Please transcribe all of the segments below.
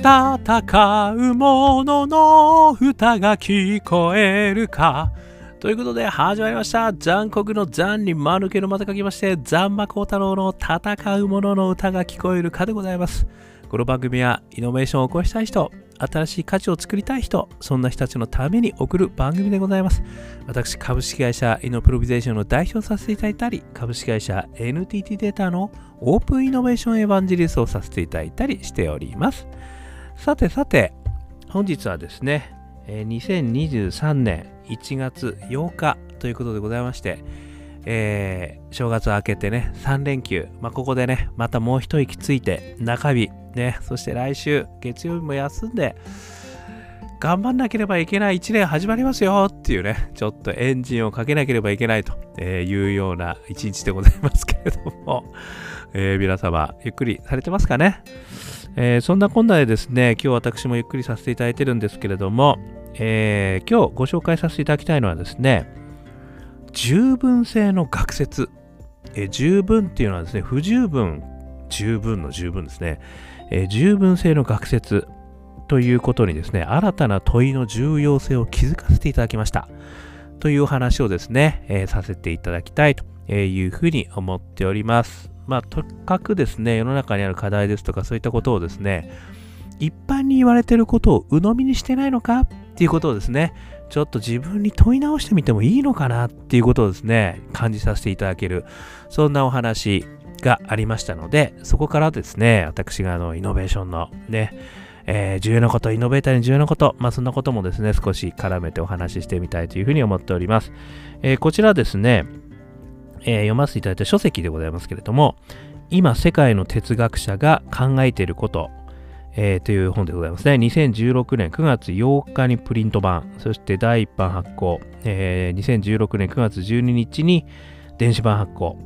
戦う者のの歌が聞こえるか。ということで始まりました。残酷の残に間抜けのまた書きまして、残魔高太郎の戦う者の歌が聞こえるかでございます。この番組はイノベーションを起こしたい人、新しい価値を作りたい人、そんな人たちのために送る番組でございます。私、株式会社イノプロビゼーションの代表させていただいたり、株式会社 NTT データのオープンイノベーションエヴァンジリストをさせていただいたりしております。さてさて、本日はですね、2023年1月8日ということでございまして、えー、正月明けてね、3連休、まあ、ここでね、またもう一息ついて、中日、ね、そして来週、月曜日も休んで、頑張んなければいけない1年始まりますよっていうね、ちょっとエンジンをかけなければいけないというような一日でございますけれども、えー、皆様、ゆっくりされてますかね、えー、そんなこんなでですね、今日私もゆっくりさせていただいてるんですけれども、えー、今日ご紹介させていただきたいのはですね、十分性の学説。え十分っていうのはですね、不十分、十分の十分ですね。え十分性の学説ということにですね、新たな問いの重要性を気づかせていただきました。というお話をですね、え、させていただきたいというふうに思っております。まあ、とにかくですね、世の中にある課題ですとか、そういったことをですね、一般に言われてることを鵜呑みにしてないのか？っていうことをですね、ちょっと自分に問い直してみてもいいのかな？っていうことをですね、感じさせていただける、そんなお話がありましたので、そこからですね、私があの、イノベーションのね、えー、重要なこと、イノベーターに重要なこと、まあそんなこともですね、少し絡めてお話ししてみたいというふうに思っております。えー、こちらですね、えー、読ませていただいた書籍でございますけれども、今世界の哲学者が考えていることえー、という本でございますね。2016年9月8日にプリント版、そして第1版発行、えー、2016年9月12日に電子版発行、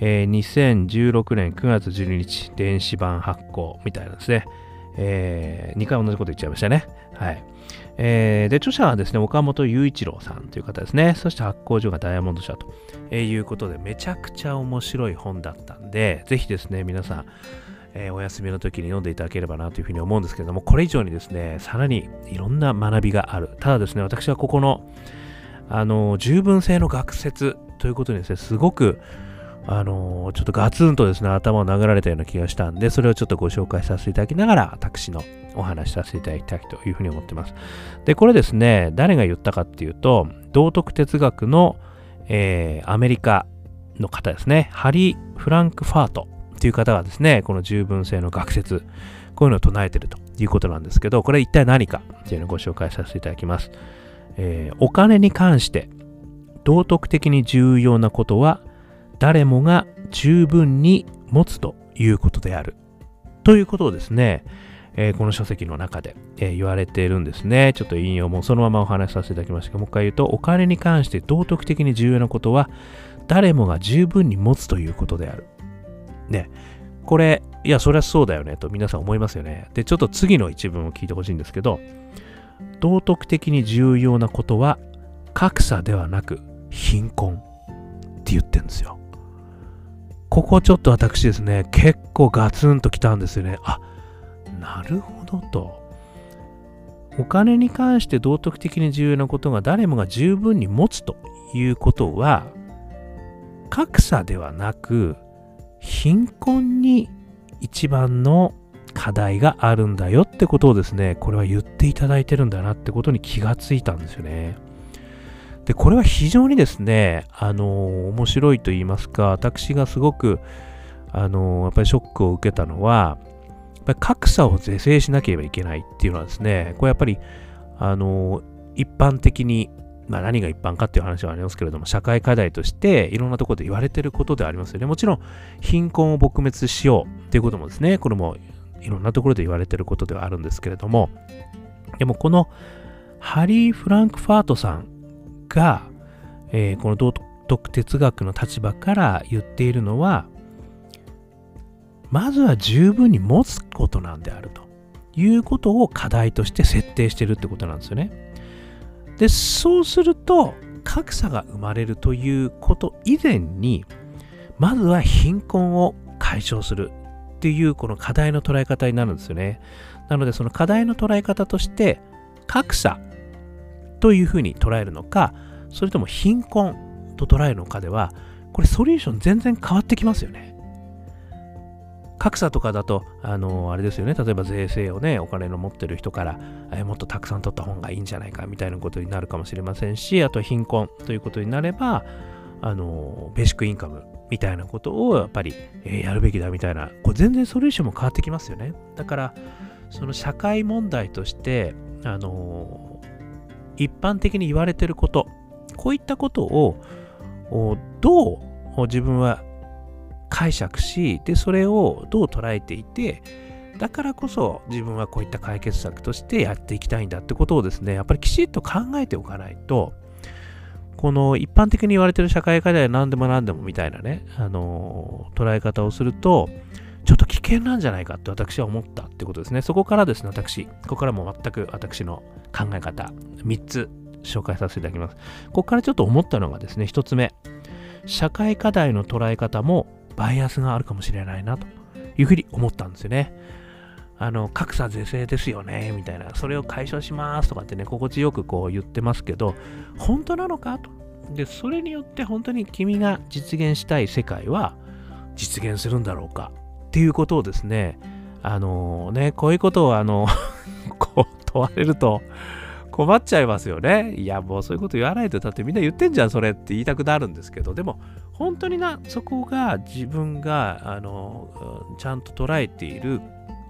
えー、2016年9月12日電子版発行みたいなんですね。えー、2回同じこと言っちゃいましたね。はい。えー、で、著者はですね、岡本雄一郎さんという方ですね。そして発行所がダイヤモンド社と、えー、いうことで、めちゃくちゃ面白い本だったんで、ぜひですね、皆さん、えー、お休みの時に読んでいただければなというふうに思うんですけれども、これ以上にですね、さらにいろんな学びがある。ただですね、私はここの、あの、十分性の学説ということにですね、すごく、あのちょっとガツンとですね、頭を殴られたような気がしたんで、それをちょっとご紹介させていただきながら、私のお話しさせていただきたいというふうに思ってます。で、これですね、誰が言ったかっていうと、道徳哲学の、えー、アメリカの方ですね、ハリー・フランクファートっていう方がですね、この十分性の学説、こういうのを唱えてるということなんですけど、これ一体何かっていうのをご紹介させていただきます。えー、お金に関して道徳的に重要なことは誰もが十分に持つということである。ということをですね、えー、この書籍の中で、えー、言われているんですね。ちょっと引用もそのままお話しさせていただきましたが、もう一回言うと、お金に関して道徳的に重要なことは誰もが十分に持つということである。ね、これ、いや、そりゃそうだよねと皆さん思いますよね。で、ちょっと次の一文を聞いてほしいんですけど、道徳的に重要なことは格差ではなく貧困って言ってるんですよ。ここちょっと私ですね、結構ガツンときたんですよね。あ、なるほどと。お金に関して道徳的に重要なことが誰もが十分に持つということは、格差ではなく貧困に一番の課題があるんだよってことをですね、これは言っていただいてるんだなってことに気がついたんですよね。で、これは非常にですね、あの、面白いと言いますか、私がすごく、あの、やっぱりショックを受けたのは、やっぱり格差を是正しなければいけないっていうのはですね、これやっぱり、あの、一般的にまあ、何が一般かっていう話はありますけれども、社会課題としていろんなところで言われてることでありますよね。もちろん、貧困を撲滅しようっていうこともですね、これもいろんなところで言われてることではあるんですけれども、でもこのハリー・フランクファートさんが、えー、この道徳哲学の立場から言っているのは、まずは十分に持つことなんであるということを課題として設定してるってことなんですよね。で、そうすると、格差が生まれるということ以前に、まずは貧困を解消するっていうこの課題の捉え方になるんですよね。なのでその課題の捉え方として格差というふうに捉えるのか、それとも貧困と捉えるのかでは、これソリューション全然変わってきますよね。格差とかだと、あのあれですよね、例えば税制をね、お金の持ってる人から、えもっとたくさん取った方がいいんじゃないかみたいなことになるかもしれませんし、あと貧困ということになれば、あのベーシックインカムみたいなことをやっぱり、え、やるべきだみたいな、これ全然ソリューションも変わってきますよね。だから、その社会問題として、あの一般的に言われてること、こういったことをどう自分は解釈し、で、それをどう捉えていて、だからこそ自分はこういった解決策としてやっていきたいんだってことをですね、やっぱりきちっと考えておかないと、この一般的に言われてる社会課題は何でも何でもみたいなね、あの、捉え方をすると、ちょっと危険なんじゃないかって私は思ったってことですね。そこからですね、私、ここからも全く私の考え方、3つ紹介させていただきます。ここからちょっと思ったのがですね、1つ目、社会課題の捉え方もバイアスがあるかもしれないなというふうに思ったんですよね。あの、格差是正ですよね、みたいな、それを解消しますとかってね、心地よくこう言ってますけど、本当なのかと。で、それによって本当に君が実現したい世界は実現するんだろうかっていうことをですね、あのね、こういうことをあの こう問われると、困っちゃいますよね。いや、もうそういうこと言わないと、だってみんな言ってんじゃん、それって言いたくなるんですけど、でも、本当にな、そこが自分が、あの、ちゃんと捉えている、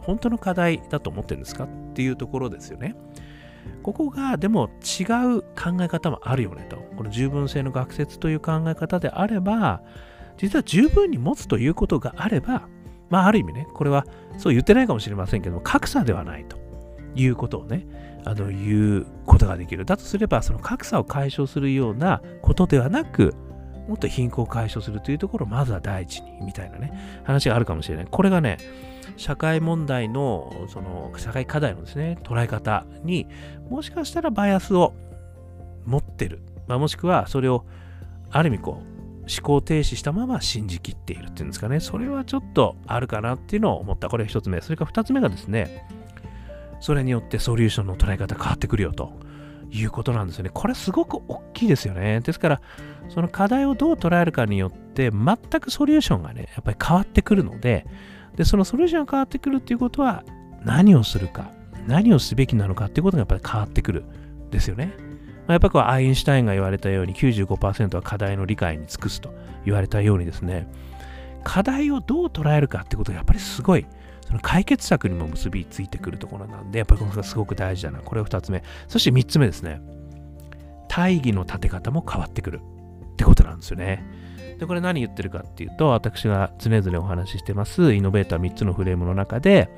本当の課題だと思ってるんですか？っていうところですよね。ここが、でも違う考え方もあるよねと。この十分性の学説という考え方であれば、実は十分に持つということがあれば、まあ、ある意味ね、これはそう言ってないかもしれませんけども、格差ではないということをね、あの言うことができる。だとすれば、その格差を解消するようなことではなく、もっと貧困を解消するというところをまずは第一に、みたいなね、話があるかもしれない。これがね、社会問題の、その、社会課題のですね、捉え方にもしかしたらバイアスを持ってる。まあ、もしくは、それを、ある意味こう、思考停止したまま信じきっているっていうんですかね。それはちょっとあるかなっていうのを思った。これが一つ目。それから二つ目がですね、それによってソリューションの捉え方変わってくるよということなんですよね。これすごく大きいですよね。ですから、その課題をどう捉えるかによって、全くソリューションがね、やっぱり変わってくるので、で、そのソリューションが変わってくるっていうことは、何をするか、何をすべきなのかっていうことがやっぱり変わってくるですよね。まあ、やっぱりアインシュタインが言われたように95%は課題の理解に尽くすと言われたようにですね、課題をどう捉えるかってことがやっぱりすごいその解決策にも結びついてくるところなんで、やっぱりこのがすごく大事だな。これを2つ目。そして3つ目ですね。大義の立て方も変わってくるってことなんですよね。で、これ何言ってるかっていうと、私が常々お話ししてます、イノベーター3つのフレームの中で、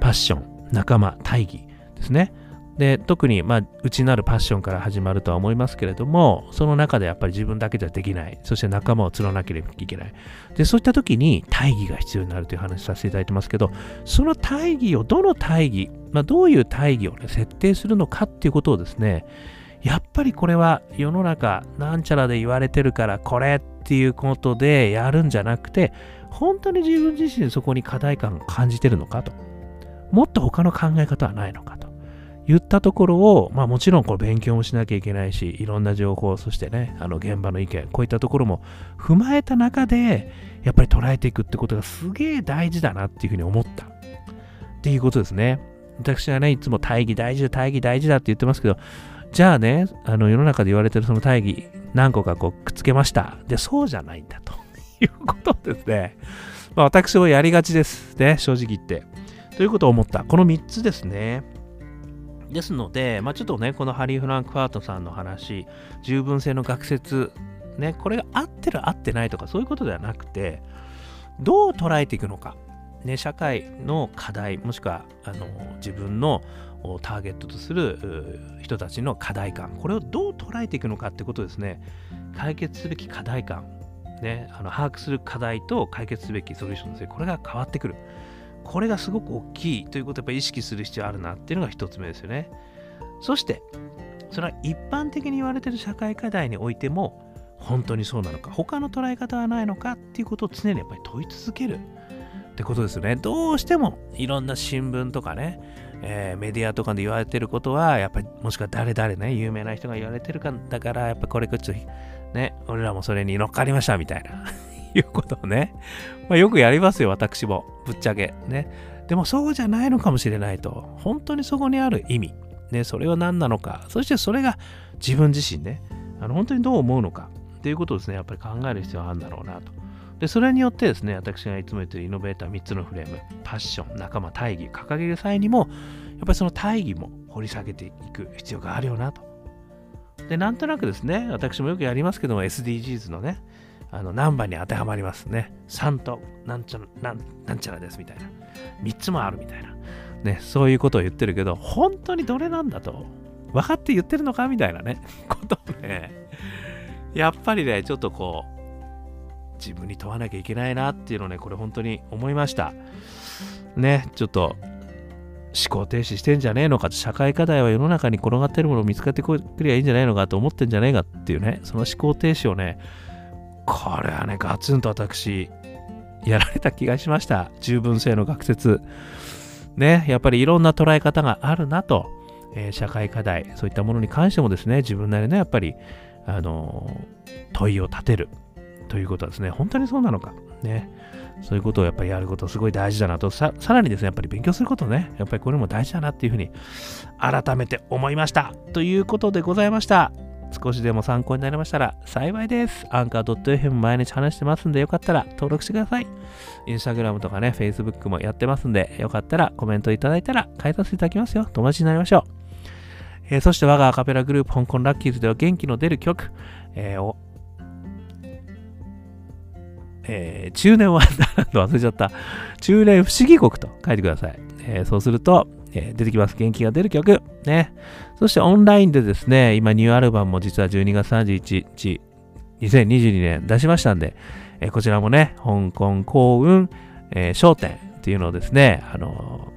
パッション、仲間、大義ですね。で、特に、まあ、内なるパッションから始まるとは思いますけれども、その中でやっぱり自分だけじゃできない。そして仲間を釣らなければいけない。で、そういった時に大義が必要になるという話させていただいてますけど、その大義を、どの大義、まあ、どういう大義をね、設定するのかっていうことをですね、やっぱりこれは世の中なんちゃらで言われてるからこれっていうことでやるんじゃなくて本当に自分自身そこに課題感を感じてるのかともっと他の考え方はないのかと言ったところを、まあもちろんこれ勉強もしなきゃいけないし、いろんな情報、そしてね、あの現場の意見、こういったところも踏まえた中で、やっぱり捉えていくってことがすげえ大事だなっていうふうに思った。っていうことですね。私はね、いつも大義大事だ、大義大事だって言ってますけど、じゃあね、あの世の中で言われてるその大義、何個かこうくっつけました。で、そうじゃないんだということですね。まあ、私もやりがちですね、正直言って。ということを思った。この3つですね。ですので、まあ、ちょっとね、このハリー・フランクファートさんの話、十分性の学説、ね、これが合ってる合ってないとかそういうことではなくて、どう捉えていくのか、ね、社会の課題、もしくはあの自分のターゲットとする人たちの課題感、これをどう捉えていくのかってことですね、解決すべき課題感、ね、あの把握する課題と解決すべきソリューションですね、これが変わってくる。これがすごく大きいということをやっぱ意識する必要あるなっていうのが一つ目ですよね。そして、それは一般的に言われてる社会課題においても、本当にそうなのか、他の捉え方はないのかっていうことを常にやっぱり問い続ける。ってことですよね。どうしてもいろんな新聞とかね、えー、メディアとかで言われてることは、やっぱりもしくは誰々ね、有名な人が言われてるかだから、やっぱこれこっちね、俺らもそれに乗っかりましたみたいないうことをね、まあ、よくやりますよ、私も。ぶっちゃけ。ね。でもそうじゃないのかもしれないと。本当にそこにある意味。ね、それは何なのか。そしてそれが自分自身ね、あの本当にどう思うのか。っていうことをですね、やっぱり考える必要があるんだろうなと。で、それによってですね、私がいつも言ってるイノベーター3つのフレーム、パッション、仲間、大義、掲げる際にも、やっぱりその大義も掘り下げていく必要があるよなと。で、なんとなくですね、私もよくやりますけども、SDGs のね、あの何番に当てはまりますね。3となんちゃらなんなんちゃらですみたいな。3つもあるみたいな。ね、そういうことを言ってるけど、本当にどれなんだと、分かって言ってるのかみたいなね、ことをね、やっぱりね、ちょっとこう、自分に問わなきゃいけないなっていうのをね、これ本当に思いました。ね、ちょっと思考停止してんじゃねえのか社会課題は世の中に転がってるものを見つかってくりゃいいんじゃないのかと思ってんじゃねえかっていうね、その思考停止をね、これはね、ガツンと私、やられた気がしました。十分性の学説。ね、やっぱりいろんな捉え方があるなと、えー、社会課題、そういったものに関してもですね、自分なりのやっぱり、あのー、問いを立てる。ということはですね、本当にそうなのか。ね。そういうことをやっぱりやることすごい大事だなと、さらにですね、やっぱり勉強することね、やっぱりこれも大事だなっていうふうに改めて思いました。ということでございました。少しでも参考になりましたら幸いです。アンカー .fm 毎日話してますんでよかったら登録してください。インスタグラムとかね、Facebook もやってますんでよかったらコメントいただいたら返させていただきますよ。友達になりましょう。えー、そして我がアカペラグループ香港ラッキーズでは元気の出る曲、えー、えー、中年は 忘れちゃった。中年不思議国と書いてください。えー、そうすると、えー、出てきます。元気が出る曲。ね。そしてオンラインでですね、今ニューアルバムも実は12月31日、2022年出しましたんで、えー、こちらもね、香港幸運、えー、商店っていうのをですね、あの、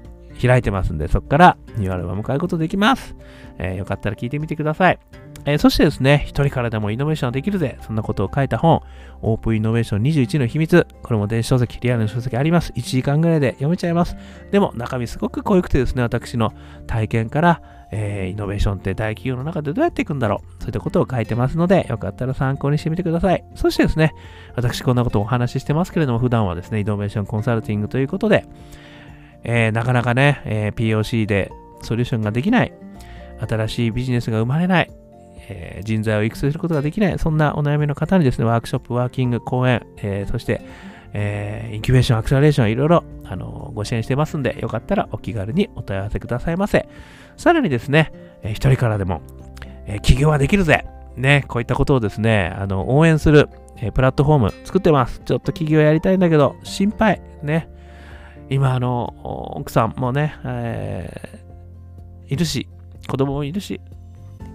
開いてますんで、そこからニューアルバム買うことできます。えー、よかったら聞いてみてください。えー、そしてですね、一人からでもイノベーションできるぜ。そんなことを書いた本、オープンイノベーション21の秘密。これも電子書籍、リアルの書籍あります。1時間ぐらいで読めちゃいます。でも中身すごく濃ゆくてですね、私の体験から、えー、イノベーションって大企業の中でどうやっていくんだろうそういったことを書いてますので、よかったら参考にしてみてください。そしてですね、私こんなことをお話ししてますけれども、普段はですね、イノベーションコンサルティングということで、えー、なかなかね、えー、POC でソリューションができない、新しいビジネスが生まれない、えー、人材を育成することができない、そんなお悩みの方にですね、ワークショップ、ワーキング、講演、えー、そして、えー、インキュベーション、アクセラレーション、いろいろ、あのご支援してますんで、よかったらお気軽にお問い合わせくださいませ。さらにですね、えー、一人からでも、えー、起業はできるぜね、こういったことをですね、あの応援する、えー、プラットフォーム作ってます。ちょっと起業やりたいんだけど、心配。ね。今、あの、奥さんもね、えー、いるし、子供もいるし、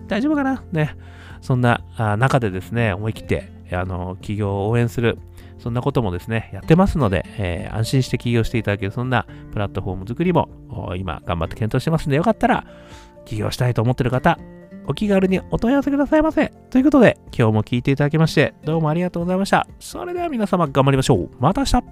大丈夫かな？ね。そんな中でですね、思い切って、あの、企業を応援する、そんなこともですね、やってますので、えー、安心して起業していただける、そんなプラットフォーム作りも今頑張って検討してますんで、よかったら起業したいと思ってる方、お気軽にお問い合わせくださいませ。ということで、今日も聞いていただきまして、どうもありがとうございました。それでは皆様頑張りましょう。また明日